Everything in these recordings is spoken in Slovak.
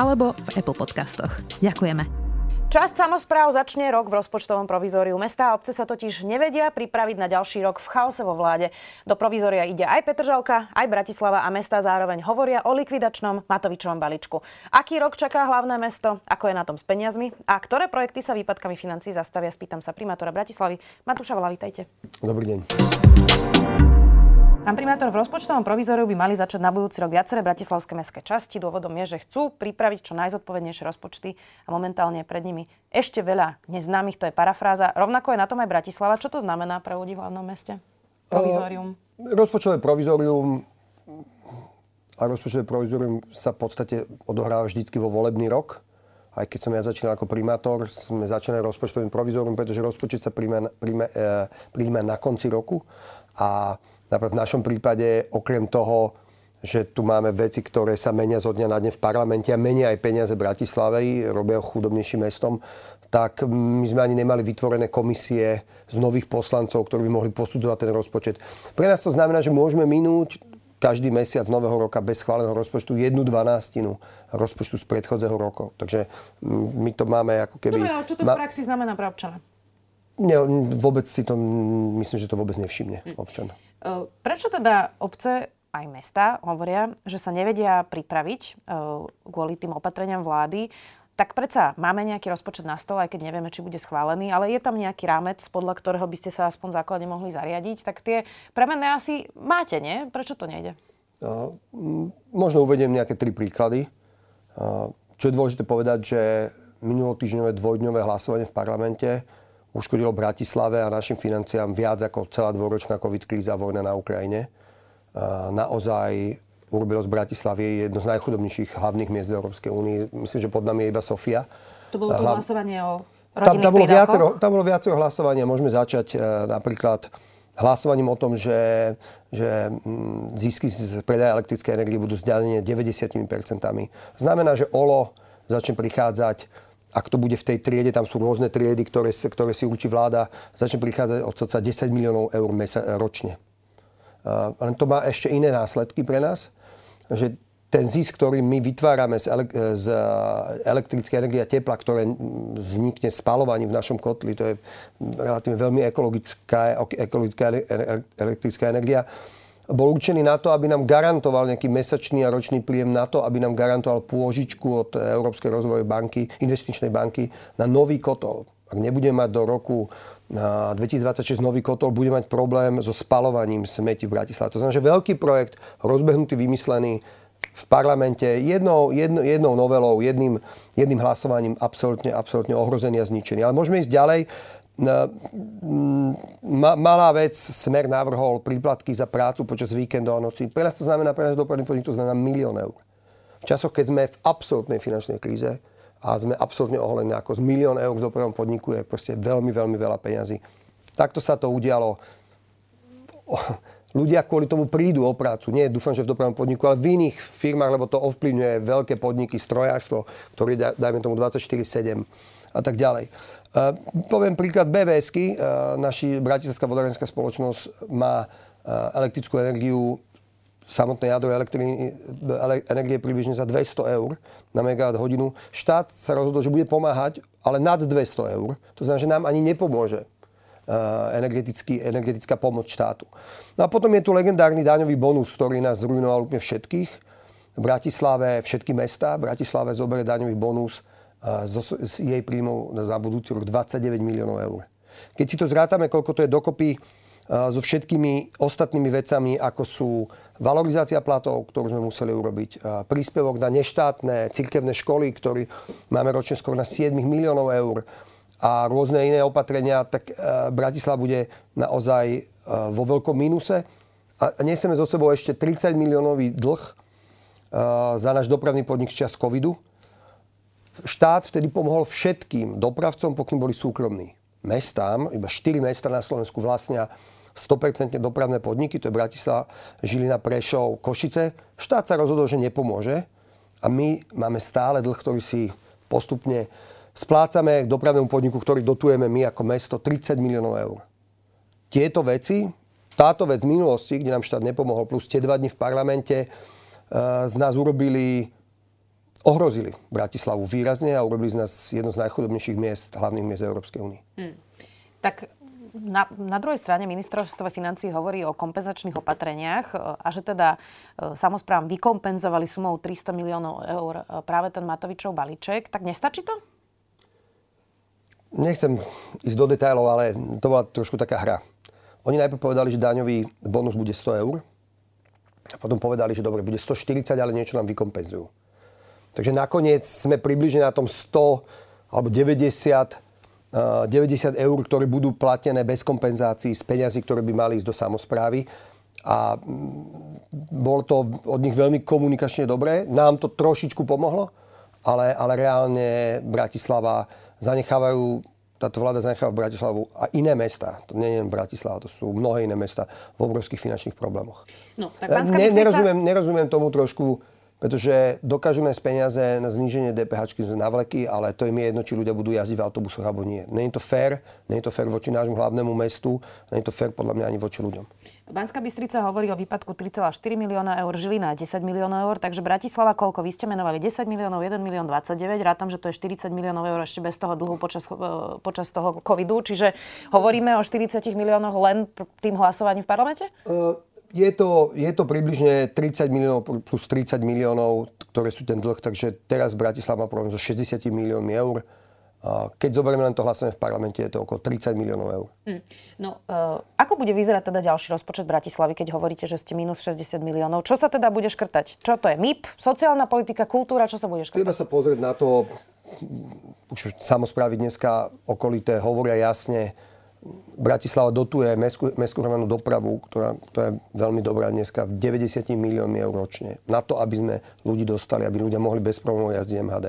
alebo v Apple Podcastoch. Ďakujeme. Časť samozpráv začne rok v rozpočtovom provizóriu. Mesta a obce sa totiž nevedia pripraviť na ďalší rok v chaose vo vláde. Do provizória ide aj Petržalka, aj Bratislava a mesta zároveň hovoria o likvidačnom Matovičovom balíčku. Aký rok čaká hlavné mesto? Ako je na tom s peniazmi? A ktoré projekty sa výpadkami financí zastavia? Spýtam sa primátora Bratislavy. Matúša Vala, vítajte. Dobrý deň. Pán primátor, v rozpočtovom provizóriu by mali začať na budúci rok viaceré bratislavské mestské časti. Dôvodom je, že chcú pripraviť čo najzodpovednejšie rozpočty a momentálne je pred nimi ešte veľa neznámych, to je parafráza. Rovnako je na tom aj Bratislava. Čo to znamená pre ľudí v hlavnom meste? Provizórium. Uh, rozpočtové provizórium a rozpočtové provizórium sa v podstate odohráva vždycky vo volebný rok. Aj keď som ja začínal ako primátor, sme začali rozpočtovým provizórium, pretože rozpočet sa príjme, príjme, e, príjme na konci roku. A Napríklad v našom prípade, okrem toho, že tu máme veci, ktoré sa menia zo dňa na deň v parlamente a menia aj peniaze Bratislavy, robia ho chudobnejším mestom, tak my sme ani nemali vytvorené komisie z nových poslancov, ktorí by mohli posudzovať ten rozpočet. Pre nás to znamená, že môžeme minúť každý mesiac nového roka bez schváleného rozpočtu jednu dvanástinu rozpočtu z predchodzeho roku. Takže my to máme ako keby... Dobre, ale čo to v praxi znamená pre občana? Nie, vôbec si to, myslím, že to vôbec nevšimne hm. občan. Ehm, prečo teda obce aj mesta hovoria, že sa nevedia pripraviť ehm, kvôli tým opatreniam vlády, tak predsa máme nejaký rozpočet na stole, aj keď nevieme, či bude schválený, ale je tam nejaký rámec, podľa ktorého by ste sa aspoň základne mohli zariadiť, tak tie premenné asi máte, nie? Prečo to nejde? Uh, možno uvediem nejaké tri príklady. Uh, čo je dôležité povedať, že minulotýždňové dvojdňové hlasovanie v parlamente uškodilo Bratislave a našim financiám viac ako celá dvoročná covid kríza vojna na Ukrajine. Naozaj urobilo z Bratislavy jedno z najchudobnejších hlavných miest v Európskej únii. Myslím, že pod nami je iba Sofia. To bolo to hlasovanie o tam, tam, bolo viacero, tam bolo viacero hlasovania. Môžeme začať uh, napríklad hlasovaním o tom, že, že mm, zisky z predaja elektrickej energie budú zdanené 90%. Znamená, že OLO začne prichádzať ak to bude v tej triede, tam sú rôzne triedy, ktoré, ktoré si určí vláda, začne prichádzať od 10 miliónov eur mesa, ročne. Uh, len to má ešte iné následky pre nás, že ten zisk, ktorý my vytvárame z, ele- z elektrické energie a tepla, ktoré vznikne spalovaním v našom kotli, to je relatívne veľmi ekologická, ekologická elektrická energia, bol určený na to, aby nám garantoval nejaký mesačný a ročný príjem na to, aby nám garantoval pôžičku od Európskej rozvojovej banky, investičnej banky na nový kotol. Ak nebudeme mať do roku 2026 nový kotol, bude mať problém so spalovaním smeti v Bratislave. To znamená, že veľký projekt, rozbehnutý, vymyslený v parlamente jednou, jedno, jednou novelou, jedným, jedným hlasovaním absolútne, absolútne ohrozený a zničený. Ale môžeme ísť ďalej. Malá vec, Smer navrhol príplatky za prácu počas víkendov a noci. Pre nás to znamená, pre nás dopravný podnik to znamená milión eur. V časoch, keď sme v absolútnej finančnej kríze a sme absolútne oholení, ako z milión eur v dopravnom podniku je proste veľmi, veľmi veľa peňazí. Takto sa to udialo. Ľudia kvôli tomu prídu o prácu. Nie, dúfam, že v dopravnom podniku, ale v iných firmách, lebo to ovplyvňuje veľké podniky, strojárstvo, ktoré dajme tomu 24-7 a tak ďalej. Uh, poviem príklad BVSky. Uh, naši Bratislavská vodárenská spoločnosť má uh, elektrickú energiu samotné jadro energie približne za 200 eur na megawatt hodinu. Štát sa rozhodol, že bude pomáhať, ale nad 200 eur. To znamená, že nám ani nepomôže energetická pomoc štátu. No a potom je tu legendárny daňový bonus, ktorý nás zrujnoval úplne všetkých. V Bratislave, všetky mesta, v Bratislave zoberie daňový bonus z jej príjmov za budúci rok 29 miliónov eur. Keď si to zrátame, koľko to je dokopy so všetkými ostatnými vecami, ako sú valorizácia platov, ktorú sme museli urobiť, príspevok na neštátne cirkevné školy, ktorý máme ročne skoro na 7 miliónov eur a rôzne iné opatrenia, tak Bratislava bude naozaj vo veľkom mínuse. A nesieme zo sebou ešte 30 miliónový dlh za náš dopravný podnik z čas covidu štát vtedy pomohol všetkým dopravcom, pokým boli súkromní. Mestám, iba 4 mesta na Slovensku vlastnia 100% dopravné podniky, to je Bratislava, Žilina, Prešov, Košice. Štát sa rozhodol, že nepomôže a my máme stále dlh, ktorý si postupne splácame k dopravnému podniku, ktorý dotujeme my ako mesto 30 miliónov eur. Tieto veci, táto vec z minulosti, kde nám štát nepomohol, plus tie dva dni v parlamente, e, z nás urobili ohrozili Bratislavu výrazne a urobili z nás jedno z najchudobnejších miest, hlavných miest Európskej únie. Hmm. Tak na, na druhej strane ministerstvo financí hovorí o kompenzačných opatreniach e, a že teda e, samozprávam vykompenzovali sumou 300 miliónov eur e, práve ten Matovičov balíček. Tak nestačí to? Nechcem ísť do detailov, ale to bola trošku taká hra. Oni najprv povedali, že daňový bonus bude 100 eur. A potom povedali, že dobre, bude 140, ale niečo nám vykompenzujú. Takže nakoniec sme približne na tom 100 alebo 90 90 eur, ktoré budú platené bez kompenzácií z peňazí, ktoré by mali ísť do samozprávy. A mm, bolo to od nich veľmi komunikačne dobré. Nám to trošičku pomohlo, ale, ale reálne Bratislava zanechávajú táto vláda zanecháva Bratislavu a iné mesta. To nie je len Bratislava, to sú mnohé iné mesta v obrovských finančných problémoch. No, tak ne, nerozumiem, nerozumiem tomu trošku pretože dokážu nájsť peniaze na zníženie DPH na vleky, ale to im je jedno, či ľudia budú jazdiť v autobusoch alebo nie. Je to fér, je to fér voči nášmu hlavnému mestu, je to fér podľa mňa ani voči ľuďom. Banská Bystrica hovorí o výpadku 3,4 milióna eur, Žilina 10 miliónov eur, takže Bratislava koľko? Vy ste menovali 10 miliónov, 1 milión 29, rátam, že to je 40 miliónov eur ešte bez toho dlhu počas, e, počas toho covidu, čiže hovoríme o 40 miliónoch len tým hlasovaním v parlamente? Uh je to, je to približne 30 miliónov plus 30 miliónov, ktoré sú ten dlh, takže teraz Bratislava má problém so 60 miliónmi eur. Keď zoberieme len to hlasovanie v parlamente, je to okolo 30 miliónov eur. Mm. No, uh, ako bude vyzerať teda ďalší rozpočet Bratislavy, keď hovoríte, že ste minus 60 miliónov? Čo sa teda bude škrtať? Čo to je? MIP? Sociálna politika, kultúra? Čo sa bude škrtať? Treba sa pozrieť na to, už samozprávy dneska okolité hovoria jasne, Bratislava dotuje mestskú, mestskú hromadnú dopravu, ktorá, ktorá je veľmi dobrá dneska, 90 miliónmi eur ročne. Na to, aby sme ľudí dostali, aby ľudia mohli bez problémov jazdiť MHD.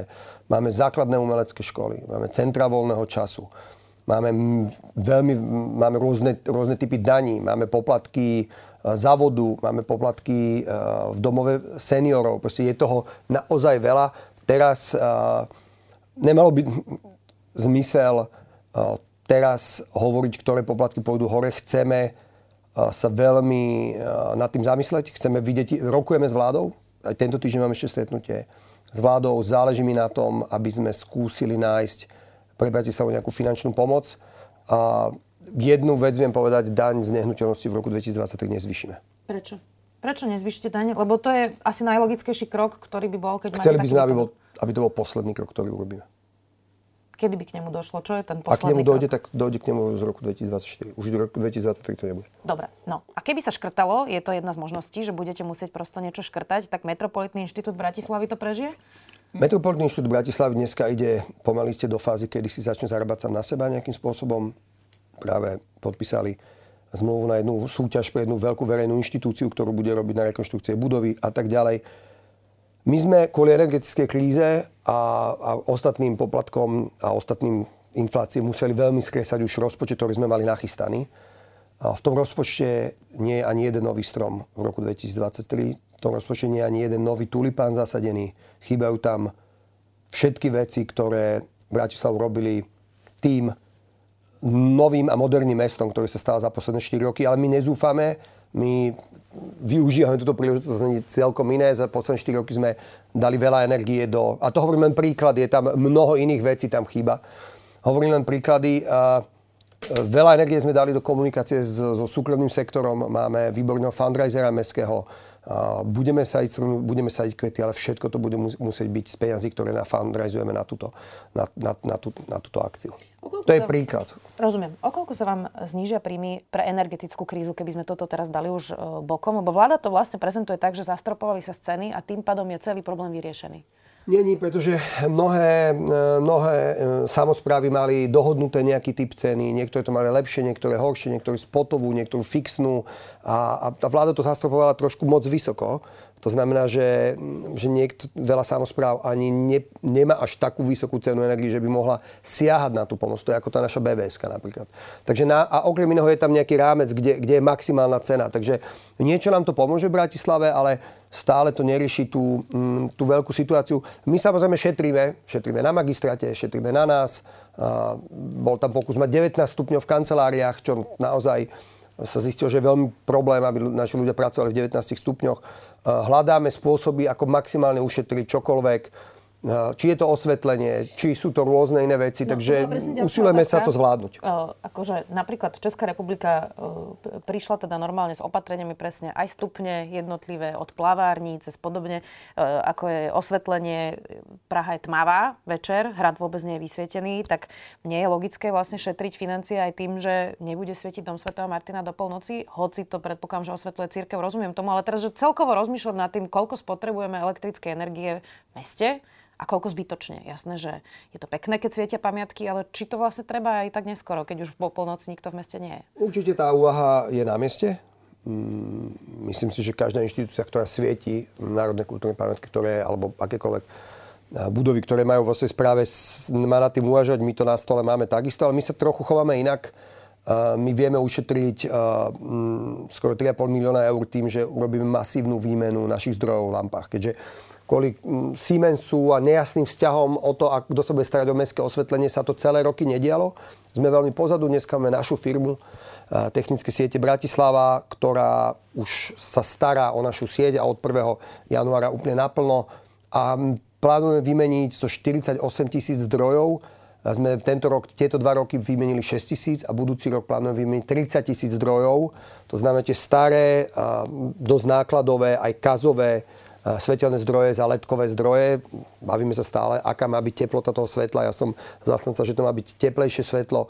Máme základné umelecké školy, máme centra voľného času, máme, veľmi, máme rôzne, rôzne typy daní, máme poplatky e, za vodu, máme poplatky e, v domove seniorov. Proste je toho naozaj veľa. Teraz uh, nemalo by zmysel teraz hovoriť, ktoré poplatky pôjdu hore. Chceme uh, sa veľmi uh, nad tým zamysleť. Chceme vidieť, rokujeme s vládou. Aj tento týždeň máme ešte stretnutie s vládou. Záleží mi na tom, aby sme skúsili nájsť pre Bratislavu nejakú finančnú pomoc. A jednu vec viem povedať, daň z nehnuteľnosti v roku 2023 nezvyšíme. Prečo? Prečo nezvyšíte daň? Lebo to je asi najlogickejší krok, ktorý by bol, keď Chceli by sme, aby, bol, aby to bol posledný krok, ktorý urobíme. Kedy by k nemu došlo? Čo je ten posledný Ak k nemu dojde, krok? tak dojde k nemu z roku 2024. Už do roku 2023 to nebude. Dobre, no. A keby sa škrtalo, je to jedna z možností, že budete musieť prosto niečo škrtať, tak Metropolitný inštitút Bratislavy to prežije? Metropolitný inštitút Bratislavy dneska ide pomaly ste do fázy, kedy si začne zarábať sám na seba nejakým spôsobom. Práve podpísali zmluvu na jednu súťaž pre jednu veľkú verejnú inštitúciu, ktorú bude robiť na rekonštrukcie budovy a tak ďalej. My sme kvôli energetickej kríze a, a ostatným poplatkom a ostatným inflácií museli veľmi skresať už rozpočet, ktorý sme mali nachystaný. A v tom rozpočte nie je ani jeden nový strom v roku 2023. V tom rozpočte nie je ani jeden nový tulipán zasadený. Chýbajú tam všetky veci, ktoré Bratislavu robili tým novým a moderným mestom, ktorý sa stal za posledné 4 roky. Ale my nezúfame, my využívame túto príležitosť, to nie celkom iné. Za posledné 4 roky sme dali veľa energie do... A to hovorím len príklad, je tam mnoho iných vecí, tam chýba. Hovorím len príklady. Veľa energie sme dali do komunikácie so súkromným sektorom. Máme výborného fundraisera mestského. Budeme sadiť, budeme sadiť kvety, ale všetko to bude musieť byť z peniazí, ktoré na fundraizujeme na túto, na, na, na, tú, na túto akciu. Okoľko to je príklad. Rozumiem. Okoľko sa vám znížia príjmy pre energetickú krízu, keby sme toto teraz dali už e, bokom? Lebo vláda to vlastne prezentuje tak, že zastropovali sa scény a tým pádom je celý problém vyriešený. Není, pretože mnohé, e, mnohé e, samozprávy mali dohodnuté nejaký typ ceny. Niektoré to mali lepšie, niektoré horšie, niektoré spotovú, niektorú fixnú. A, a vláda to zastropovala trošku moc vysoko. To znamená, že, že niekto, veľa samozpráv ani ne, nemá až takú vysokú cenu energii, že by mohla siahať na tú pomoc. To je ako tá naša BBS napríklad. Takže na, a okrem iného je tam nejaký rámec, kde, kde je maximálna cena. Takže niečo nám to pomôže v Bratislave, ale stále to nerieši tú, mm, tú veľkú situáciu. My samozrejme šetríme, šetríme na magistrate, šetríme na nás. Bol tam pokus mať 19 stupňov v kanceláriách, čo naozaj sa zistilo, že je veľmi problém, aby naši ľudia pracovali v 19 stupňoch. Hľadáme spôsoby, ako maximálne ušetriť čokoľvek či je to osvetlenie, či sú to rôzne iné veci, no, takže usilujeme sa to zvládnuť. Uh, akože napríklad Česká republika uh, prišla teda normálne s opatreniami presne aj stupne jednotlivé od plavární cez podobne, uh, ako je osvetlenie, Praha je tmavá večer, hrad vôbec nie je vysvietený, tak nie je logické vlastne šetriť financie aj tým, že nebude svietiť dom svätého Martina do polnoci, hoci to predpokladám, že osvetľuje církev, rozumiem tomu, ale teraz, že celkovo rozmýšľať nad tým, koľko spotrebujeme elektrické energie v meste, a koľko zbytočne. Jasné, že je to pekné, keď svietia pamiatky, ale či to vlastne treba aj tak neskoro, keď už po polnoci nikto v meste nie je? Určite tá úvaha je na mieste. Mm, myslím si, že každá inštitúcia, ktorá svieti národné kultúrne pamiatky, ktoré, alebo akékoľvek budovy, ktoré majú vo svojej správe, má na tým uvažovať. My to na stole máme takisto, ale my sa trochu chováme inak. My vieme ušetriť mm, skoro 3,5 milióna eur tým, že urobíme masívnu výmenu našich zdrojov v lampách. Keďže kvôli mm, Siemensu a nejasným vzťahom o to, kto sa bude starať o mestské osvetlenie, sa to celé roky nedialo. Sme veľmi pozadu, dneska máme našu firmu, technické siete Bratislava, ktorá už sa stará o našu sieť a od 1. januára úplne naplno. A plánujeme vymeniť 148 tisíc zdrojov. A sme tento rok, tieto dva roky vymenili 6 tisíc a budúci rok plánujeme vymeniť 30 tisíc zdrojov. To znamená tie staré, dosť nákladové, aj kazové svetelné zdroje za letkové zdroje. Bavíme sa stále, aká má byť teplota toho svetla. Ja som zastanca, že to má byť teplejšie svetlo.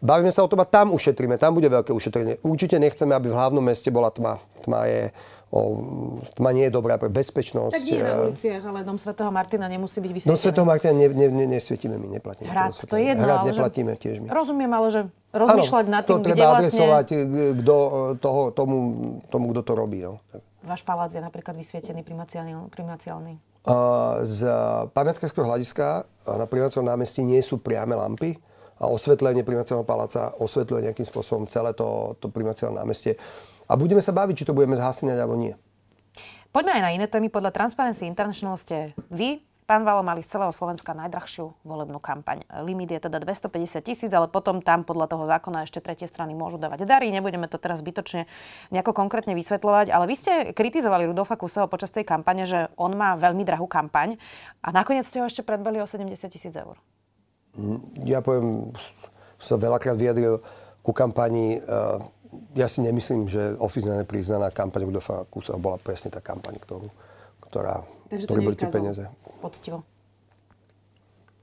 Bavíme sa o tom a tam ušetríme, tam bude veľké ušetrenie. Určite nechceme, aby v hlavnom meste bola tma. Tma je o, tma nie je dobrá pre bezpečnosť. Tak nie na eh, uliciach, ale dom svätého Martina nemusí byť vysvietený. Dom svätého Martina ne, ne, ne, nesvietime my, neplatíme. Hrad, to je jedno, Hrad neplatíme že, tiež my. Rozumiem, ale že rozmýšľať nad tým, to treba vlastne... adresovať eh, kdo, toho, tomu, tomu, kto to robí. No. Váš palác je napríklad vysvietený primaciálny? Z pamiatkárskeho hľadiska na primáciálnom námestí nie sú priame lampy a osvetlenie primáciálneho paláca osvetľuje nejakým spôsobom celé to, to primáciálne námestie. A budeme sa baviť, či to budeme zhasínať alebo nie. Poďme aj na iné témy. Podľa Transparency International ste vy Pán Valo mali z celého Slovenska najdrahšiu volebnú kampaň. Limit je teda 250 tisíc, ale potom tam podľa toho zákona ešte tretie strany môžu dávať dary. Nebudeme to teraz zbytočne nejako konkrétne vysvetľovať, ale vy ste kritizovali Rudolfa Kuseho počas tej kampane, že on má veľmi drahú kampaň a nakoniec ste ho ešte predbali o 70 tisíc eur. Ja poviem, som veľakrát vyjadril ku kampani ja si nemyslím, že oficiálne priznaná kampaň Rudolfa Kuseho bola presne tá kampaň, ktorú, ktorá Takže to boli tie peniaze. Poctivo.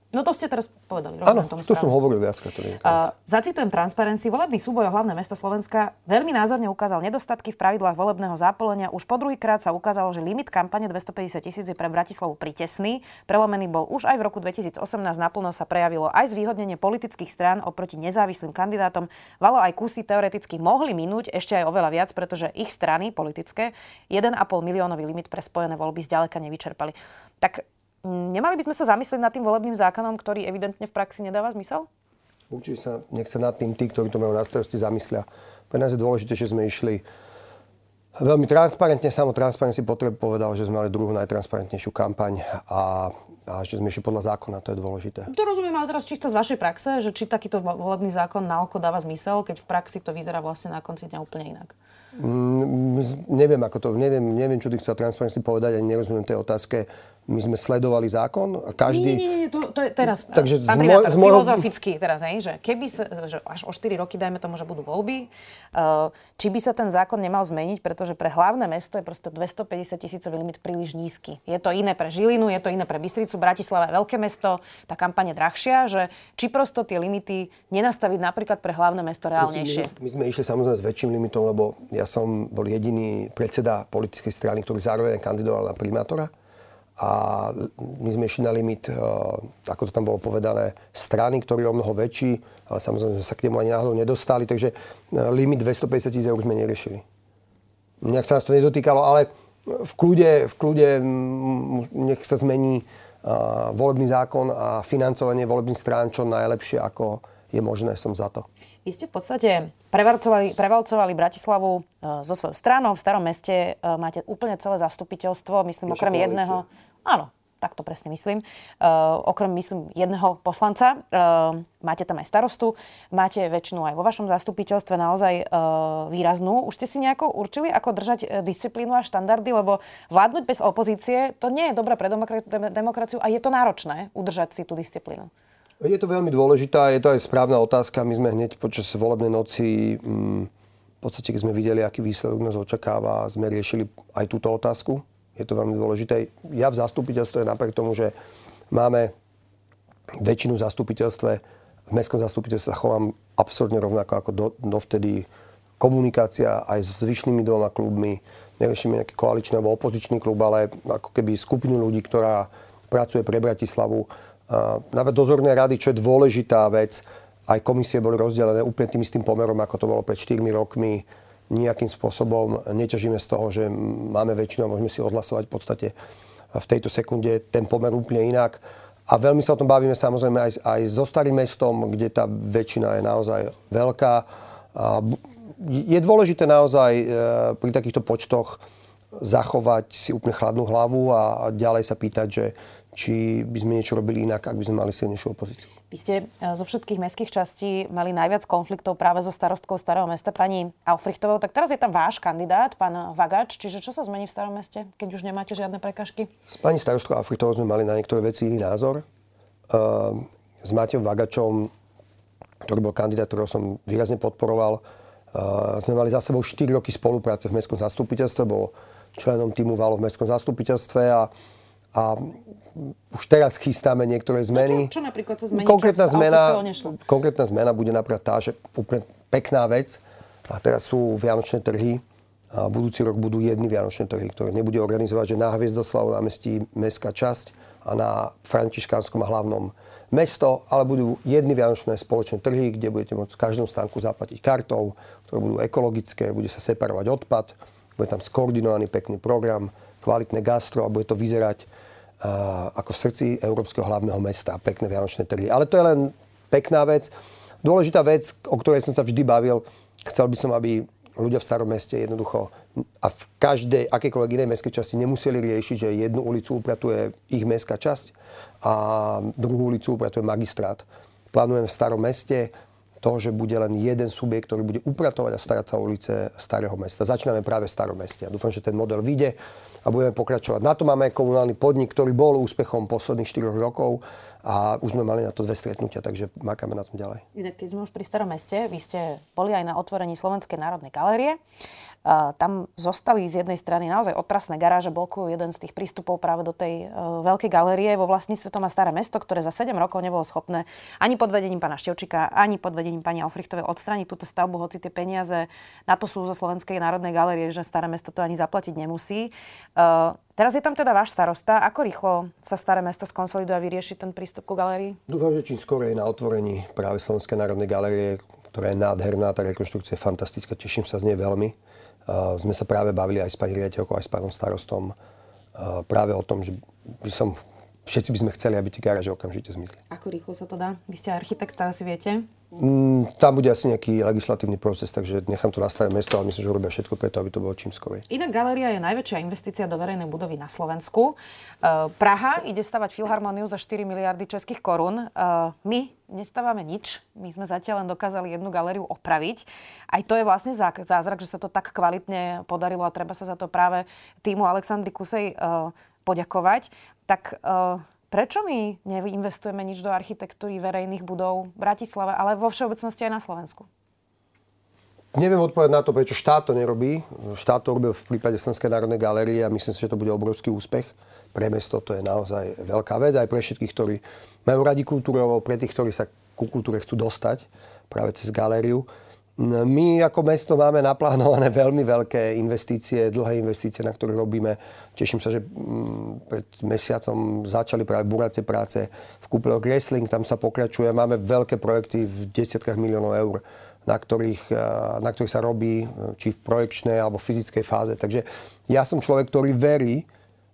No to ste teraz povedali. Áno, to som hovoril viac. Uh, zacitujem Transparency. Volebný súboj o hlavné mesto Slovenska veľmi názorne ukázal nedostatky v pravidlách volebného zápolenia. Už po druhýkrát sa ukázalo, že limit kampane 250 tisíc je pre Bratislavu pritesný. Prelomený bol už aj v roku 2018. Naplno sa prejavilo aj zvýhodnenie politických strán oproti nezávislým kandidátom. Valo aj kusy teoreticky mohli minúť ešte aj oveľa viac, pretože ich strany politické 1,5 miliónový limit pre spojené voľby zďaleka nevyčerpali. Tak Nemali by sme sa zamyslieť nad tým volebným zákonom, ktorý evidentne v praxi nedáva zmysel? Určite sa, nech sa nad tým tí, ktorí to majú na starosti, zamyslia. Pre nás je dôležité, že sme išli veľmi transparentne. Samo si potreb povedal, že sme mali druhú najtransparentnejšiu kampaň a, a že sme išli podľa zákona, to je dôležité. To rozumiem, ale teraz čisto z vašej praxe, že či takýto volebný zákon na oko dáva zmysel, keď v praxi to vyzerá vlastne na konci dňa úplne inak. Mm, neviem, ako to, neviem, neviem, čo ty chcel Transparency povedať, ani nerozumiem tej otázke my sme sledovali zákon a každý... Nie, nie, nie, to, to je teraz, Takže pán primátor, z môj, filozoficky teraz, hej, že keby sa, že až o 4 roky, dajme tomu, že budú voľby, uh, či by sa ten zákon nemal zmeniť, pretože pre hlavné mesto je proste 250 tisícový limit príliš nízky. Je to iné pre Žilinu, je to iné pre Bystricu, Bratislava je veľké mesto, tá kampaň je drahšia, že či prosto tie limity nenastaviť napríklad pre hlavné mesto reálnejšie. My, my sme išli samozrejme s väčším limitom, lebo ja som bol jediný predseda politickej strany, ktorý zároveň kandidoval na primátora a my sme išli na limit, eh, ako to tam bolo povedané, strany, ktorý je o mnoho väčší, ale samozrejme sme sa k nemu ani náhodou nedostali, takže eh, limit 250 tisíc eur sme neriešili. Nejak sa nás to nedotýkalo, ale v kľude, v kľude nech sa zmení volebný zákon a financovanie volebných strán čo najlepšie, ako je možné, som za to. Vy ste v podstate prevalcovali, prevalcovali Bratislavu uh, so svojou stranou. V starom meste uh, máte úplne celé zastupiteľstvo, myslím, okrem jedného. Áno, tak to presne myslím. Uh, okrem, myslím, jedného poslanca. Uh, máte tam aj starostu, máte väčšinu aj vo vašom zastupiteľstve naozaj uh, výraznú. Už ste si nejako určili, ako držať disciplínu a štandardy, lebo vládnuť bez opozície, to nie je dobré pre demokraciu a je to náročné udržať si tú disciplínu. Je to veľmi dôležitá, je to aj správna otázka. My sme hneď počas volebnej noci, mm, v podstate keď sme videli, aký výsledok nás očakáva, sme riešili aj túto otázku. Je to veľmi dôležité. Ja v zastupiteľstve, napriek tomu, že máme väčšinu v zastupiteľstve, v mestskom zastupiteľstve chovám absolútne rovnako ako do, dovtedy komunikácia aj s zvyšnými dvoma klubmi. Neriešime nejaký koaličný alebo opozičný klub, ale ako keby skupinu ľudí, ktorá pracuje pre Bratislavu Napríklad dozorné rady, čo je dôležitá vec, aj komisie boli rozdelené úplne tým istým pomerom, ako to bolo pred 4 rokmi. Nejakým spôsobom neťažíme z toho, že máme väčšinu a môžeme si odhlasovať v podstate v tejto sekunde ten pomer úplne inak. A veľmi sa o tom bavíme samozrejme aj, aj so starým mestom, kde tá väčšina je naozaj veľká. A je dôležité naozaj e, pri takýchto počtoch zachovať si úplne chladnú hlavu a ďalej sa pýtať, že či by sme niečo robili inak, ak by sme mali silnejšiu opozíciu. Vy ste e, zo všetkých mestských častí mali najviac konfliktov práve so starostkou Starého mesta, pani Aufrichtovou. Tak teraz je tam váš kandidát, pán Vagač. Čiže čo sa zmení v Starom meste, keď už nemáte žiadne prekažky? S pani starostkou Aufrichtovou sme mali na niektoré veci iný názor. Uh, s Matejom Vagačom, ktorý bol kandidát, ktorého som výrazne podporoval, uh, sme mali za sebou 4 roky spolupráce v mestskom zastupiteľstve. Bol členom týmu Valo v mestskom zastupiteľstve a a už teraz chystáme niektoré zmeny. No čo, čo napríklad sa zmení? Konkrétna, zmena, konkrétna zmena bude napríklad tá, že úplne pekná vec. A teraz sú vianočné trhy. A budúci rok budú jedny vianočné trhy, ktoré nebude organizovať, že na Hviezdoslavu námestí mestská časť a na Františkánskom a hlavnom mesto, ale budú jedny vianočné spoločné trhy, kde budete môcť v každom stánku zaplatiť kartou, ktoré budú ekologické, bude sa separovať odpad, bude tam skoordinovaný pekný program, kvalitné gastro a bude to vyzerať ako v srdci Európskeho hlavného mesta. Pekné vianočné trhy. Ale to je len pekná vec. Dôležitá vec, o ktorej som sa vždy bavil, chcel by som, aby ľudia v starom meste jednoducho a v každej akékoľvek inej mestskej časti nemuseli riešiť, že jednu ulicu upratuje ich mestská časť a druhú ulicu upratuje magistrát. Plánujem v starom meste to, že bude len jeden subjekt, ktorý bude upratovať a starať sa o ulice starého mesta. Začíname práve v starom meste. A dúfam, že ten model vyjde a budeme pokračovať. Na to máme komunálny podnik, ktorý bol úspechom posledných 4 rokov a už sme mali na to dve stretnutia, takže makáme na tom ďalej. Keď sme už pri starom meste, vy ste boli aj na otvorení Slovenskej národnej galérie. Tam zostali z jednej strany naozaj otrasné garáže, blokujú jeden z tých prístupov práve do tej uh, veľkej galérie. Vo vlastníctve to má staré mesto, ktoré za 7 rokov nebolo schopné ani pod vedením pána Števčika, ani pod vedením pani Ofrichtovej odstraniť túto stavbu, hoci tie peniaze na to sú zo Slovenskej národnej galérie, že staré mesto to ani zaplatiť nemusí. Uh, teraz je tam teda váš starosta. Ako rýchlo sa staré mesto skonsoliduje a vyrieši ten prístup ku galérii? Dúfam, že čím skôr je na otvorení práve Slovenskej národnej galérie, ktorá je nádherná, tá rekonštrukcia je fantastická, teším sa z nej veľmi sme sa práve bavili aj s pani riaditeľkou, aj s pánom starostom práve o tom, že by som, všetci by sme chceli, aby tie garáže okamžite zmizli. Ako rýchlo sa to dá? Vy ste architekt, asi viete? Mm, tam bude asi nejaký legislatívny proces, takže nechám to na staré mesto, ale myslím, že robia všetko preto, aby to bolo čím skôr. Inak galéria je najväčšia investícia do verejnej budovy na Slovensku. Uh, Praha ide stavať filharmóniu za 4 miliardy českých korún. Uh, my nestávame nič. My sme zatiaľ len dokázali jednu galériu opraviť. Aj to je vlastne zázrak, že sa to tak kvalitne podarilo a treba sa za to práve týmu Alexandry Kusej uh, poďakovať. Tak uh, Prečo my neinvestujeme nič do architektúry verejných budov v Bratislave, ale vo všeobecnosti aj na Slovensku? Neviem odpovedať na to, prečo štát to nerobí. Štát to robil v prípade Slovenskej národnej galérie a myslím si, že to bude obrovský úspech. Pre mesto to je naozaj veľká vec, aj pre všetkých, ktorí majú radi kultúru, pre tých, ktorí sa ku kultúre chcú dostať práve cez galériu. My ako mesto máme naplánované veľmi veľké investície, dlhé investície, na ktoré robíme. Teším sa, že mm, pred mesiacom začali práve buracie práce v kúpele Gressling, tam sa pokračuje. Máme veľké projekty v desiatkách miliónov eur, na ktorých, na ktorých sa robí, či v projekčnej alebo fyzickej fáze. Takže Ja som človek, ktorý verí,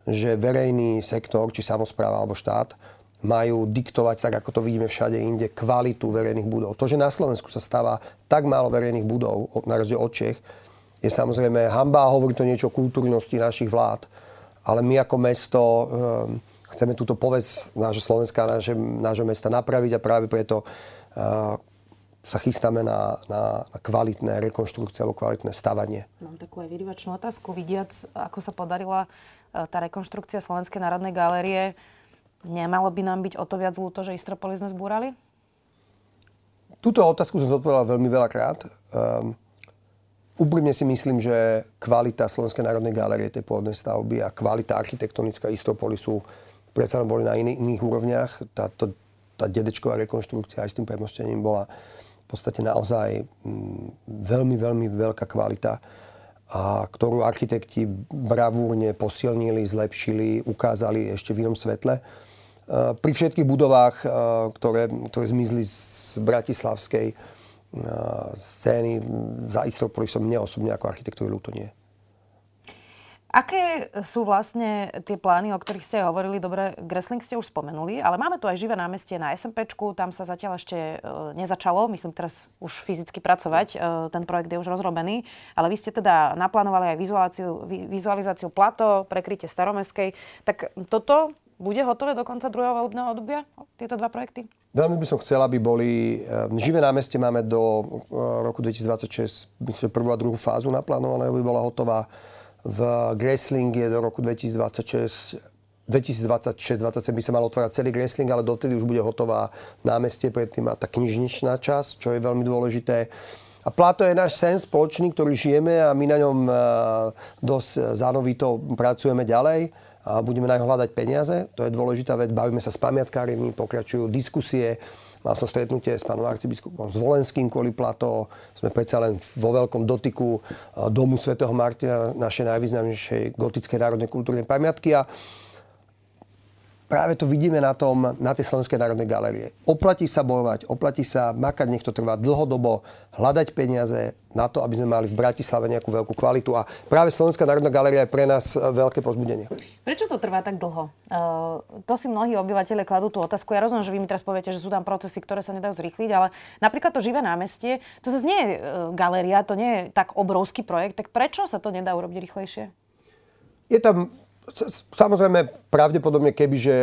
že verejný sektor, či samozpráva alebo štát, majú diktovať, tak ako to vidíme všade inde, kvalitu verejných budov. To, že na Slovensku sa stáva tak málo verejných budov, na rozdiel od Čech, je samozrejme hamba a hovorí to niečo o kultúrnosti našich vlád. Ale my ako mesto um, chceme túto povesť nášho Slovenska, nášho, nášho mesta napraviť a práve preto uh, sa chystáme na, na, na kvalitné rekonštrukcie alebo kvalitné stavanie. Mám takú aj vyrivačnú otázku. Vidiac, ako sa podarila uh, tá rekonštrukcia Slovenskej národnej galérie, Nemalo by nám byť o to viac ľúto, že Istropolis sme zbúrali? Túto otázku som zodpovedal veľmi veľakrát. Um, úprimne si myslím, že kvalita Slovenskej národnej galérie, tej pôvodnej stavby a kvalita architektonická Istropolisu predsa boli na iných, iných úrovniach. Táto, tá dedečková rekonštrukcia aj s tým premostením bola v podstate naozaj mm, veľmi, veľmi veľká kvalita a ktorú architekti bravúrne posilnili, zlepšili, ukázali ešte v inom svetle. Eh, pri všetkých budovách, eh, ktoré, ktoré zmizli z bratislavskej eh, scény, za som mne osobne ako architektúry ľúto nie. Aké sú vlastne tie plány, o ktorých ste hovorili? Dobre, Gressling ste už spomenuli, ale máme tu aj živé námestie na SMPčku, tam sa zatiaľ ešte nezačalo, myslím teraz už fyzicky pracovať, ten projekt je už rozrobený, ale vy ste teda naplánovali aj vizualizáciu, vizualizáciu plato, prekrytie staromestskej, tak toto bude hotové do konca druhého volebného obdobia tieto dva projekty? Veľmi by som chcel, aby boli... E, živé námestie máme do e, roku 2026, myslím, prvú a druhú fázu naplánované, aby bola hotová. V Gressling je do roku 2026 2026-2027 by sa mal otvárať celý Gressling, ale dotedy už bude hotová námestie, predtým a tá knižničná časť, čo je veľmi dôležité. A Plato je náš sen spoločný, ktorý žijeme a my na ňom e, dosť zánovito pracujeme ďalej a budeme na hľadať peniaze. To je dôležitá vec. Bavíme sa s pamiatkármi, pokračujú diskusie. Mal som stretnutie s pánom arcibiskupom Zvolenským kvôli Plato. Sme predsa len vo veľkom dotyku domu svätého Martina, našej najvýznamnejšej gotickej národnej kultúrnej pamiatky. A práve to vidíme na, tom, na tej Slovenskej národnej galerie. Oplatí sa bojovať, oplatí sa makať, nech to trvá dlhodobo, hľadať peniaze na to, aby sme mali v Bratislave nejakú veľkú kvalitu. A práve Slovenská národná galéria je pre nás e, veľké pozbudenie. Prečo to trvá tak dlho? Uh, to si mnohí obyvateľe kladú tú otázku. Ja rozumiem, že vy mi teraz poviete, že sú tam procesy, ktoré sa nedajú zrýchliť, ale napríklad to živé námestie, to zase nie je uh, galéria, to nie je tak obrovský projekt, tak prečo sa to nedá urobiť rýchlejšie? Je tam Samozrejme, pravdepodobne, kebyže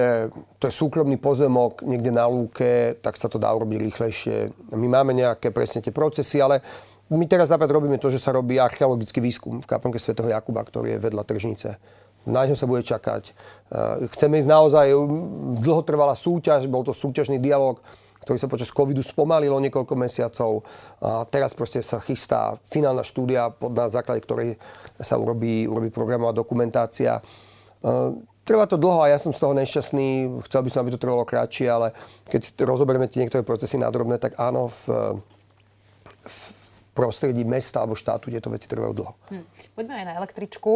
to je súkromný pozemok niekde na lúke, tak sa to dá urobiť rýchlejšie. My máme nejaké presne tie procesy, ale my teraz napríklad robíme to, že sa robí archeologický výskum v kaplnke svätého Jakuba, ktorý je vedľa tržnice. Na ňo sa bude čakať. Eh, chceme ísť naozaj, dlho trvala súťaž, bol to súťažný dialog, ktorý sa počas covidu spomalilo niekoľko mesiacov. A teraz proste sa chystá finálna štúdia, na základe ktorej sa urobí, urobí programová dokumentácia trvá to dlho a ja som z toho nešťastný. Chcel by som, aby to trvalo kratšie, ale keď rozoberieme tie niektoré procesy nádrobné, tak áno, v, v prostredí mesta alebo štátu tieto veci trvajú dlho. Hm. Poďme aj na električku.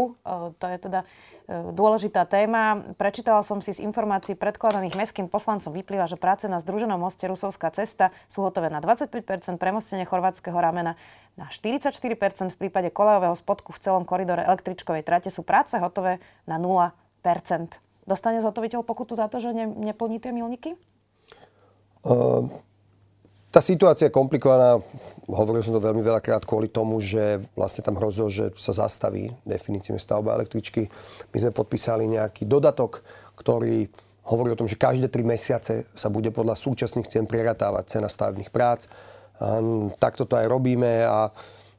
To je teda ehm, dôležitá téma. Prečítala som si z informácií predkladaných mestským poslancom vyplýva, že práce na združenom moste Rusovská cesta sú hotové na 25%, premostenie chorvátskeho ramena na 44%, v prípade kolejového spodku v celom koridore električkovej trate sú práce hotové na 0%. Dostane zhotoviteľ pokutu za to, že ne, neplní tie milníky? Uh, tá situácia je komplikovaná. Hovoril som to veľmi veľakrát kvôli tomu, že vlastne tam hrozilo, že sa zastaví definitívne stavba električky. My sme podpísali nejaký dodatok, ktorý hovorí o tom, že každé tri mesiace sa bude podľa súčasných cien preratávať cena stavebných prác takto to aj robíme a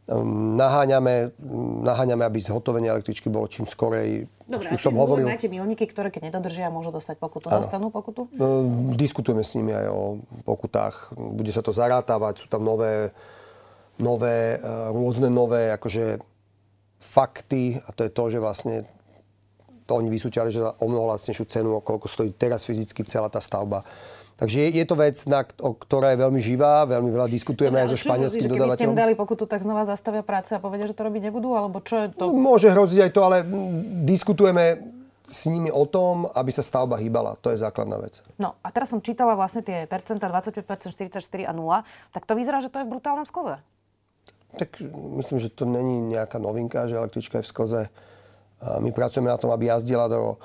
naháňame, naháňame, aby zhotovenie električky bolo čím skorej. Dobre, som hovoril... máte milníky, ktoré keď nedodržia, môžu dostať pokutu. Ano. Dostanú pokutu? No, diskutujeme s nimi aj o pokutách. Bude sa to zarátavať, sú tam nové, nové e, rôzne nové akože fakty a to je to, že vlastne to oni vysúťali, že za o mnoho lacnejšiu cenu, koľko stojí teraz fyzicky celá tá stavba Takže je, je to vec, na, o, ktorá je veľmi živá, veľmi veľa diskutujeme aj so španielským dodávateľom. Keby ste dali pokutu, tak znova zastavia práce a povedia, že to robiť nebudú? Alebo čo je to? No, môže hroziť aj to, ale diskutujeme s nimi o tom, aby sa stavba hýbala. To je základná vec. No a teraz som čítala vlastne tie percenta 25%, 44 a 0. Tak to vyzerá, že to je v brutálnom sklze. Tak myslím, že to není nejaká novinka, že električka je v sklze. My pracujeme na tom, aby jazdila do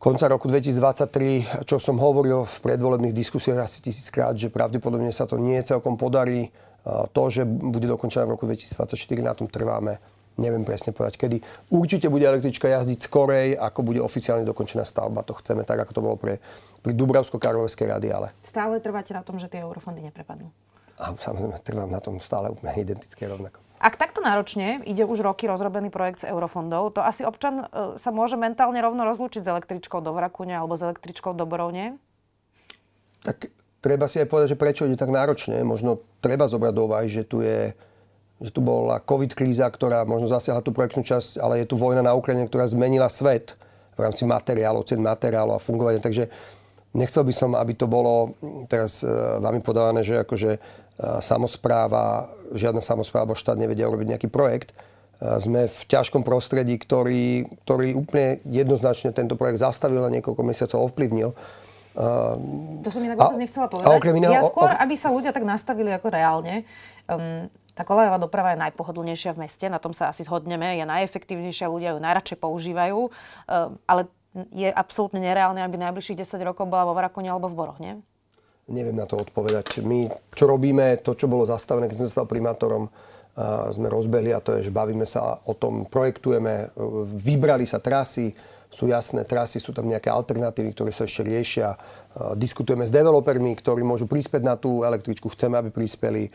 konca roku 2023, čo som hovoril v predvolebných diskusiách asi tisíckrát, že pravdepodobne sa to nie celkom podarí. To, že bude dokončené v roku 2024, na tom trváme. Neviem presne povedať, kedy. Určite bude električka jazdiť skorej, ako bude oficiálne dokončená stavba. To chceme tak, ako to bolo pre, pri Dubravsko-Karlovskej rady, ale... Stále trváte na tom, že tie eurofondy neprepadnú? A samozrejme, trvám na tom stále úplne identické rovnako. Ak takto náročne ide už roky rozrobený projekt s eurofondov, to asi občan e, sa môže mentálne rovno rozlúčiť s električkou do Vrakuňa alebo s električkou do Borovne? Tak treba si aj povedať, že prečo ide tak náročne. Možno treba zobrať do úvahy, že tu je že tu bola covid kríza, ktorá možno zasiahla tú projektnú časť, ale je tu vojna na Ukrajine, ktorá zmenila svet v rámci materiálov, cen materiálov a fungovania. Takže nechcel by som, aby to bolo teraz e, vami podávané, že akože samozpráva, žiadna samozpráva štát nevedia urobiť nejaký projekt. Sme v ťažkom prostredí, ktorý, ktorý úplne jednoznačne tento projekt zastavil a niekoľko mesiacov ovplyvnil. To som inak vôbec nechcela povedať. Okrem iného, ja skôr, aby sa ľudia tak nastavili ako reálne. Um, tá kolejová doprava je najpohodlnejšia v meste, na tom sa asi zhodneme, je najefektívnejšia, ľudia ju najradšej používajú, um, ale je absolútne nereálne, aby najbližších 10 rokov bola vo Vrakone alebo v Boroch, nie? Neviem na to odpovedať. My, čo robíme, to, čo bolo zastavené, keď som stal primátorom, sme rozbehli a to je, že bavíme sa o tom, projektujeme, vybrali sa trasy, sú jasné trasy, sú tam nejaké alternatívy, ktoré sa ešte riešia. Diskutujeme s developermi, ktorí môžu prispieť na tú električku, chceme, aby prispeli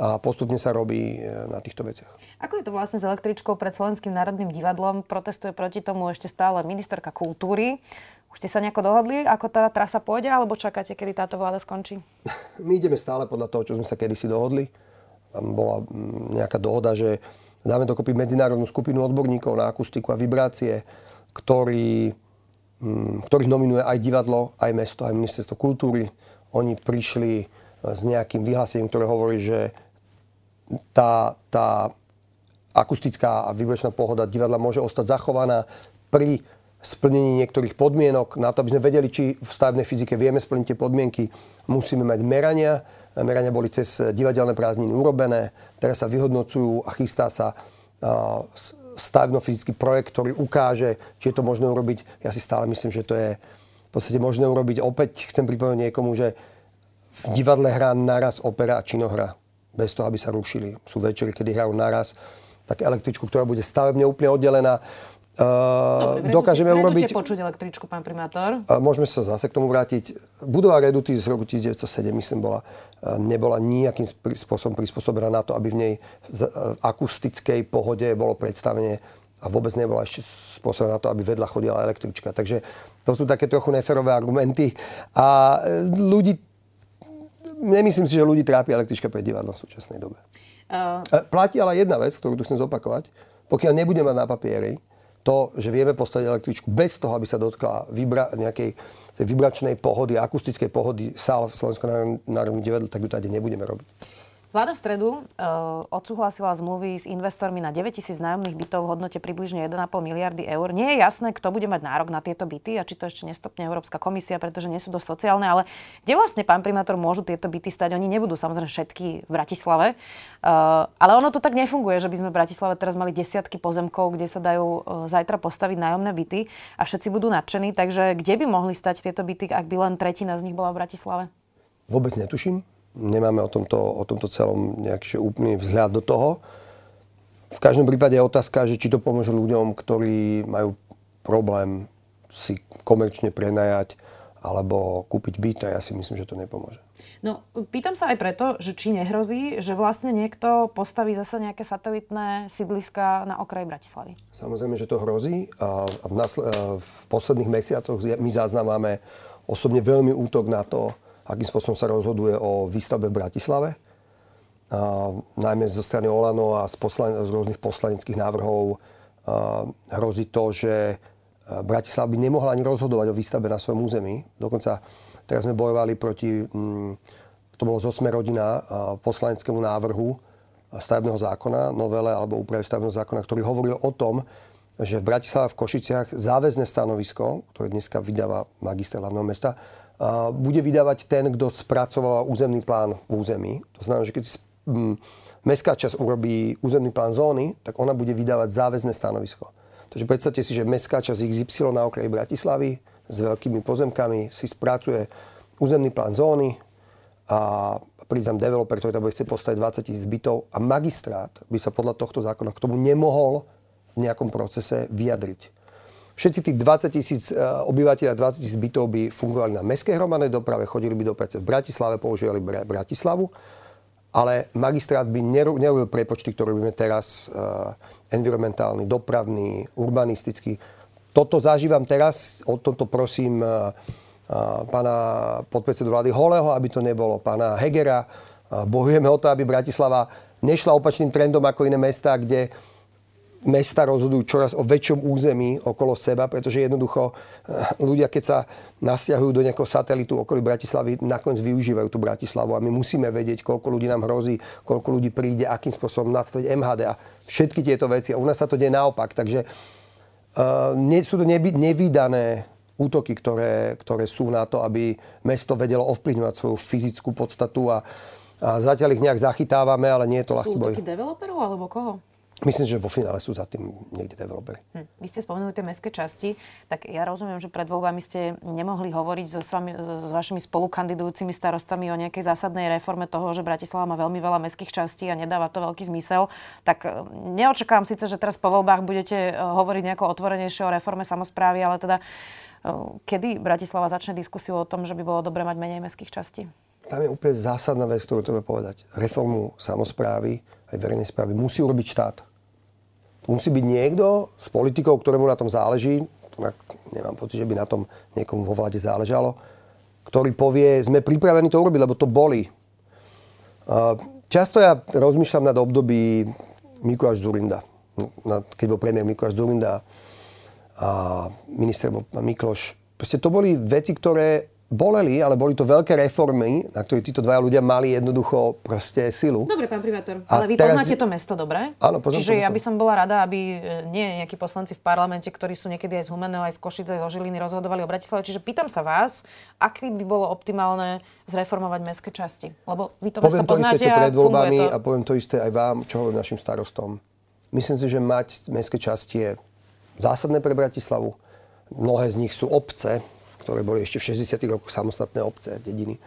a postupne sa robí e, na týchto veciach. Ako je to vlastne s električkou pred Slovenským národným divadlom? Protestuje proti tomu ešte stále ministerka kultúry. Už ste sa nejako dohodli, ako tá trasa pôjde, alebo čakáte, kedy táto vláda skončí? My ideme stále podľa toho, čo sme sa kedysi dohodli. Tam bola mm, nejaká dohoda, že dáme dokopy medzinárodnú skupinu odborníkov na akustiku a vibrácie, ktorý, mm, ktorých nominuje aj divadlo, aj mesto, aj ministerstvo kultúry. Oni prišli e, s nejakým vyhlásením, ktoré hovorí, že tá, tá akustická a vibračná pohoda divadla môže ostať zachovaná pri splnení niektorých podmienok. Na to, aby sme vedeli, či v stavebnej fyzike vieme splniť tie podmienky, musíme mať merania. Merania boli cez divadelné prázdniny urobené. Teraz sa vyhodnocujú a chystá sa stavebno-fyzický projekt, ktorý ukáže, či je to možné urobiť. Ja si stále myslím, že to je v podstate možné urobiť. Opäť chcem pripomenúť niekomu, že v divadle hrá naraz opera a činohra. Bez toho, aby sa rušili. Sú večery, kedy hrajú naraz tak električku, ktorá bude stavebne úplne oddelená. Dobre, dokážeme urobiť... počuť električku, pán primátor? Môžeme sa zase k tomu vrátiť. Budova Reduty z roku 1907, myslím, bola, uh, nebola nejakým spôsobom prispôsobená na to, aby v nej z uh, akustickej pohode bolo predstavenie a vôbec nebola ešte spôsobená na to, aby vedľa chodila električka. Takže to sú také trochu neferové argumenty. A ľudí, nemyslím si, že ľudí trápi električka pre divadlo v súčasnej dobe. Uh... Platí ale jedna vec, ktorú tu chcem zopakovať. Pokiaľ nebudeme mať na papieri, to, že vieme postaviť električku bez toho, aby sa dotkla vibra- nejakej vibračnej pohody, akustickej pohody sál v Slovenskom národnom divadle, tak ju tady nebudeme robiť. Vláda v stredu uh, odsúhlasila zmluvy s investormi na 9 tisíc nájomných bytov v hodnote približne 1,5 miliardy eur. Nie je jasné, kto bude mať nárok na tieto byty a či to ešte nestopne Európska komisia, pretože nie sú dosť sociálne, ale kde vlastne, pán primátor, môžu tieto byty stať? Oni nebudú samozrejme všetky v Bratislave, uh, ale ono to tak nefunguje, že by sme v Bratislave teraz mali desiatky pozemkov, kde sa dajú uh, zajtra postaviť nájomné byty a všetci budú nadšení. Takže kde by mohli stať tieto byty, ak by len tretina z nich bola v Bratislave? Vôbec netuším nemáme o tomto, o tomto celom nejaký úplný vzhľad do toho. V každom prípade je otázka, že či to pomôže ľuďom, ktorí majú problém si komerčne prenajať alebo kúpiť byt a ja si myslím, že to nepomôže. No, pýtam sa aj preto, že či nehrozí, že vlastne niekto postaví zase nejaké satelitné sídliska na okraji Bratislavy. Samozrejme, že to hrozí. A v, nasl- v posledných mesiacoch my záznamáme osobne veľmi útok na to, akým spôsobom sa rozhoduje o výstavbe v Bratislave. A, najmä zo strany Olano a z, poslan- z rôznych poslaneckých návrhov a, hrozí to, že Bratislava by nemohla ani rozhodovať o výstavbe na svojom území. Dokonca teraz sme bojovali proti, mm, to bolo z 8 rodina, poslaneckému návrhu stavebného zákona, novele alebo úpravy stavebného zákona, ktorý hovoril o tom, že v Bratislave v Košiciach záväzne stanovisko, ktoré dneska vydáva magister hlavného mesta, bude vydávať ten, kto spracováva územný plán v území. To znamená, že keď mestská časť urobí územný plán zóny, tak ona bude vydávať záväzné stanovisko. Takže predstavte si, že mestská časť XY na okraji Bratislavy s veľkými pozemkami si spracuje územný plán zóny a príde tam developer, ktorý tam bude chcieť postaviť 20 tisíc bytov a magistrát by sa podľa tohto zákona k tomu nemohol v nejakom procese vyjadriť. Všetci tých 20 tisíc e, obyvateľov a 20 tisíc bytov by fungovali na mestskej hromadnej doprave, chodili by do práce v Bratislave, používali Bratislavu, ale magistrát by nerobil prepočty, ktoré robíme teraz, uh, environmentálny, dopravný, urbanistický. Toto zažívam teraz, o tomto prosím uh, pána podpredsedu vlády Holeho, aby to nebolo, pána Hegera. Bojujeme o to, aby Bratislava nešla opačným trendom ako iné mesta, kde mesta rozhodujú čoraz o väčšom území okolo seba, pretože jednoducho eh, ľudia, keď sa nasťahujú do nejakého satelitu okolí Bratislavy, nakoniec využívajú tú Bratislavu a my musíme vedieť, koľko ľudí nám hrozí, koľko ľudí príde, akým spôsobom nastaviť MHD a všetky tieto veci. A u nás sa to deje naopak. Takže uh, nie, sú to neby, nevydané útoky, ktoré, ktoré sú na to, aby mesto vedelo ovplyvňovať svoju fyzickú podstatu a, a zatiaľ ich nejak zachytávame, ale nie je to ľahký boj. Sú útoky developerov alebo koho? Myslím, že vo finále sú za tým niekde developeri. Hm. Vy ste spomenuli tie mestské časti, tak ja rozumiem, že pred voľbami ste nemohli hovoriť so s, vami, s vašimi spolukandidujúcimi starostami o nejakej zásadnej reforme toho, že Bratislava má veľmi veľa mestských častí a nedáva to veľký zmysel. Tak e, neočakám síce, že teraz po voľbách budete e, hovoriť nejako otvorenejšie o reforme samozprávy, ale teda e, kedy Bratislava začne diskusiu o tom, že by bolo dobre mať menej mestských častí? Tam je úplne zásadná vec, ktorú treba povedať. Reformu samozprávy aj verejnej správy musí urobiť štát musí byť niekto z politikov, ktorému na tom záleží, nemám pocit, že by na tom niekomu vo vláde záležalo, ktorý povie, sme pripravení to urobiť, lebo to boli. Často ja rozmýšľam nad období Mikuláš Zurinda. Keď bol premiér Mikuláš Zurinda a minister Mikloš. Proste to boli veci, ktoré boleli, ale boli to veľké reformy, na ktoré títo dvaja ľudia mali jednoducho proste silu. Dobre, pán primátor, ale vy teraz... poznáte to mesto dobre? Áno, poznám Čiže ja by som bola rada, aby e, nie nejakí poslanci v parlamente, ktorí sú niekedy aj z Humeného, aj z Košice, aj zo Žiliny, rozhodovali o Bratislave. Čiže pýtam sa vás, aký by bolo optimálne zreformovať mestské časti? Lebo vy to poviem mesto to isté, čo pred voľbami to... a poviem to isté aj vám, čo hovorím našim starostom. Myslím si, že mať mestské časti je zásadné pre Bratislavu. Mnohé z nich sú obce, ktoré boli ešte v 60. rokoch samostatné obce, dediny.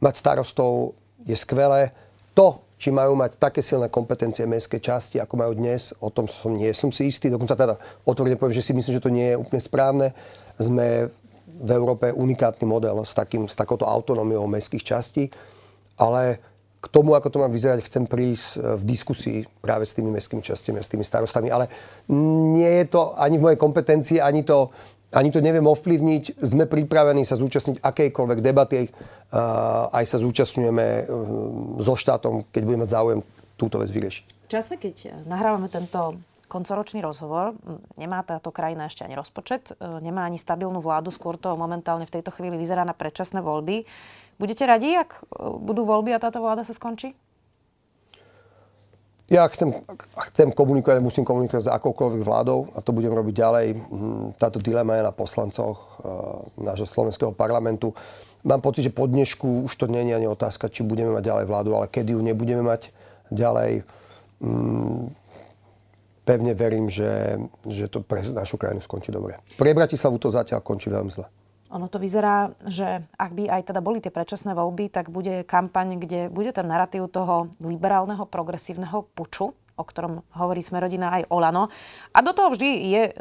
Mať starostov je skvelé. To, či majú mať také silné kompetencie mestské časti, ako majú dnes, o tom som, nie som si istý. Dokonca teda otvorene poviem, že si myslím, že to nie je úplne správne. Sme v Európe unikátny model s, takým, s takouto autonómiou mestských častí, ale k tomu, ako to má vyzerať, chcem prísť v diskusii práve s tými mestskými častiami a s tými starostami. Ale nie je to ani v mojej kompetencii, ani to ani to neviem ovplyvniť. Sme pripravení sa zúčastniť akejkoľvek debaty. Aj sa zúčastňujeme e, so štátom, keď budeme mať záujem túto vec vyriešiť. V čase, keď nahrávame tento koncoročný rozhovor. Nemá táto krajina ešte ani rozpočet, e, nemá ani stabilnú vládu, skôr to momentálne v tejto chvíli vyzerá na predčasné voľby. Budete radi, ak e, budú voľby a táto vláda sa skončí? Ja chcem, chcem komunikovať, musím komunikovať s akoukoľvek vládou a to budem robiť ďalej. Hm, táto dilema je na poslancoch e, nášho slovenského parlamentu. Mám pocit, že po dnešku už to nie je ani otázka, či budeme mať ďalej vládu, ale kedy ju nebudeme mať ďalej. Hm, pevne verím, že, že to pre našu krajinu skončí dobre. Pre Bratislavu to zatiaľ končí veľmi zle. Ono to vyzerá, že ak by aj teda boli tie predčasné voľby, tak bude kampaň, kde bude ten narratív toho liberálneho progresívneho puču, o ktorom hovorí sme rodina aj Olano. A do toho vždy je e,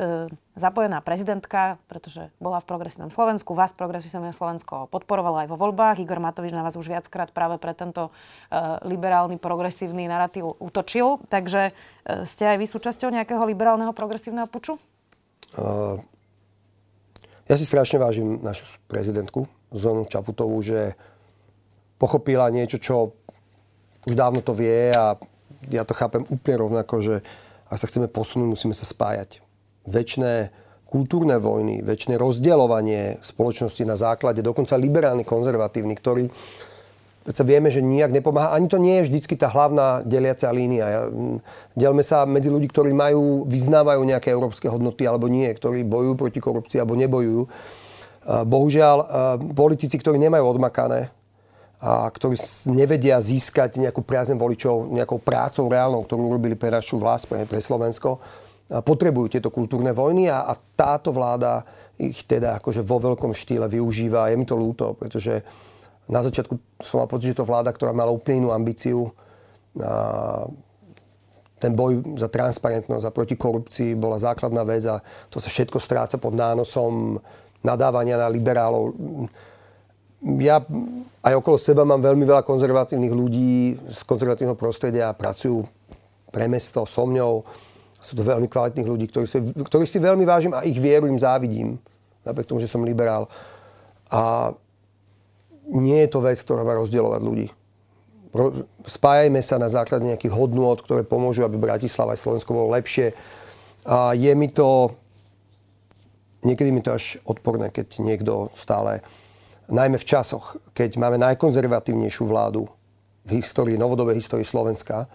zapojená prezidentka, pretože bola v progresívnom Slovensku, vás progresívne Slovensko podporovalo aj vo voľbách. Igor Matovič na vás už viackrát práve pre tento e, liberálny progresívny narratív útočil. Takže e, ste aj vy súčasťou nejakého liberálneho progresívneho puču? Uh ja si strašne vážim našu prezidentku Zonu Čaputovú, že pochopila niečo, čo už dávno to vie a ja to chápem úplne rovnako, že ak sa chceme posunúť, musíme sa spájať. Večné kultúrne vojny, väčšie rozdielovanie spoločnosti na základe, dokonca liberálny, konzervatívny, ktorý Veď vieme, že nijak nepomáha. Ani to nie je vždycky tá hlavná deliacia línia. Delme sa medzi ľudí, ktorí majú, vyznávajú nejaké európske hodnoty alebo nie, ktorí bojujú proti korupcii alebo nebojujú. Bohužiaľ, politici, ktorí nemajú odmakané a ktorí nevedia získať nejakú priazem voličov nejakou prácou reálnou, ktorú urobili pre našu vlast, pre, pre Slovensko, potrebujú tieto kultúrne vojny a, a táto vláda ich teda akože vo veľkom štýle využíva. Je mi to ľúto, pretože na začiatku som mal pocit, že to vláda, ktorá mala úplne inú ambíciu. A ten boj za transparentnosť a proti korupcii bola základná vec a to sa všetko stráca pod nánosom nadávania na liberálov. Ja aj okolo seba mám veľmi veľa konzervatívnych ľudí z konzervatívneho prostredia a pracujú pre mesto so mňou. Sú to veľmi kvalitných ľudí, ktorých si, ktorých si veľmi vážim a ich vieru im závidím. Napriek tomu, že som liberál. A nie je to vec, ktorá má rozdielovať ľudí spájajme sa na základe nejakých hodnôt, ktoré pomôžu, aby Bratislava aj Slovensko bolo lepšie. A je mi to, niekedy mi to až odporné, keď niekto stále, najmä v časoch, keď máme najkonzervatívnejšiu vládu v histórii, novodobej histórii Slovenska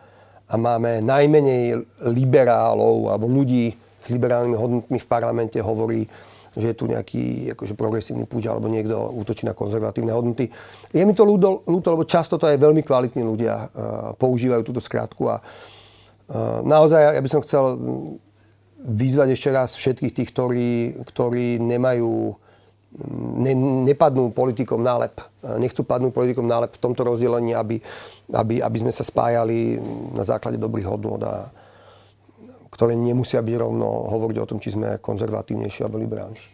a máme najmenej liberálov alebo ľudí s liberálnymi hodnotami v parlamente hovorí, že je tu nejaký akože progresívny púč alebo niekto útočí na konzervatívne hodnoty. Je mi to ľúto, ľúto lebo často to aj veľmi kvalitní ľudia uh, používajú túto skratku a uh, naozaj ja by som chcel vyzvať ešte raz všetkých tých, ktorí, ktorí nemajú ne, nepadnú politikom nálep. Nechcú padnúť politikom nálep v tomto rozdelení, aby, aby, aby sme sa spájali na základe dobrých hodnôt a, ktoré nemusia byť rovno hovoriť o tom, či sme konzervatívnejší alebo liberálnejší.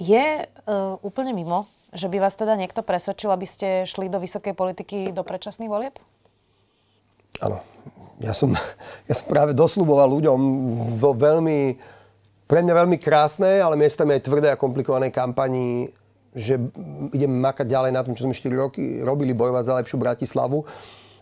Je uh, úplne mimo, že by vás teda niekto presvedčil, aby ste šli do vysokej politiky do predčasných volieb? Áno. Ja som, ja som práve dosľuboval ľuďom vo veľmi, pre mňa veľmi krásnej, ale miestami aj tvrdé a komplikovanej kampanii, že ideme makať ďalej na tom, čo sme 4 roky robili, bojovať za lepšiu Bratislavu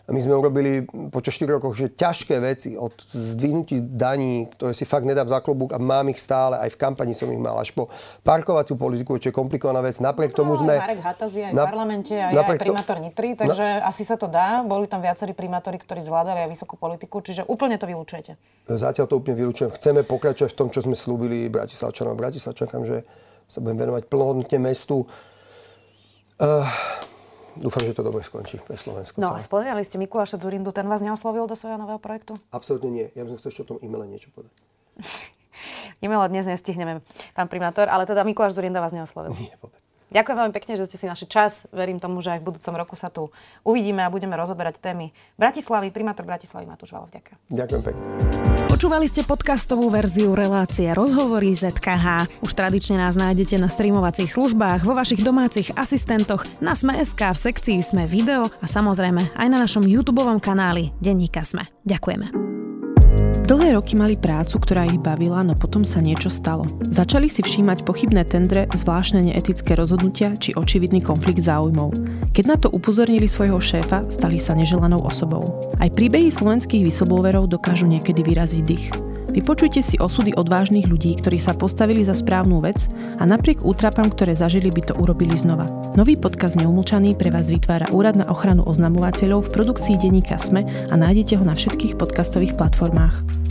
my sme urobili počas 4 rokov že ťažké veci od zdvihnutí daní, ktoré si fakt nedám za klobúk a mám ich stále, aj v kampani som ich mal, až po parkovaciu politiku, čo je komplikovaná vec. Napriek tomu no, sme... Marek Hatazi aj na, v parlamente a aj primátor Nitry, takže na, asi sa to dá. Boli tam viacerí primátori, ktorí zvládali aj vysokú politiku, čiže úplne to vylúčujete. Zatiaľ to úplne vylúčujem. Chceme pokračovať v tom, čo sme slúbili Bratislavčanom a Bratislavčankám, že sa budem venovať plnohodnotne mestu. Uh, dúfam, že to dobre skončí pre Slovensko. No a spomínali ste Mikuláša Zurindu, ten vás neoslovil do svojho nového projektu? Absolútne nie. Ja by som chcel ešte o tom e-maile niečo povedať. e-mail dnes nestihneme, pán primátor, ale teda Mikuláš Zurinda vás neoslovil. Nie, vôbec. Ďakujem veľmi pekne, že ste si našli čas. Verím tomu, že aj v budúcom roku sa tu uvidíme a budeme rozoberať témy Bratislavy. Primátor Bratislavy Matúš Valov. Ďakujem. Ďakujem pekne. Počúvali ste podcastovú verziu relácie Rozhovory ZKH. Už tradične nás nájdete na streamovacích službách, vo vašich domácich asistentoch, na Sme.sk, v sekcii Sme video a samozrejme aj na našom YouTube kanáli Denníka Sme. Ďakujeme. Dlhé roky mali prácu, ktorá ich bavila, no potom sa niečo stalo. Začali si všímať pochybné tendre, zvláštne neetické rozhodnutia či očividný konflikt záujmov. Keď na to upozornili svojho šéfa, stali sa neželanou osobou. Aj príbehy slovenských whistleblowerov dokážu niekedy vyraziť dých. Vypočujte si osudy odvážnych ľudí, ktorí sa postavili za správnu vec a napriek útrapám, ktoré zažili, by to urobili znova. Nový podcast Neumlčaný pre vás vytvára Úrad na ochranu oznamovateľov v produkcii denníka SME a nájdete ho na všetkých podcastových platformách.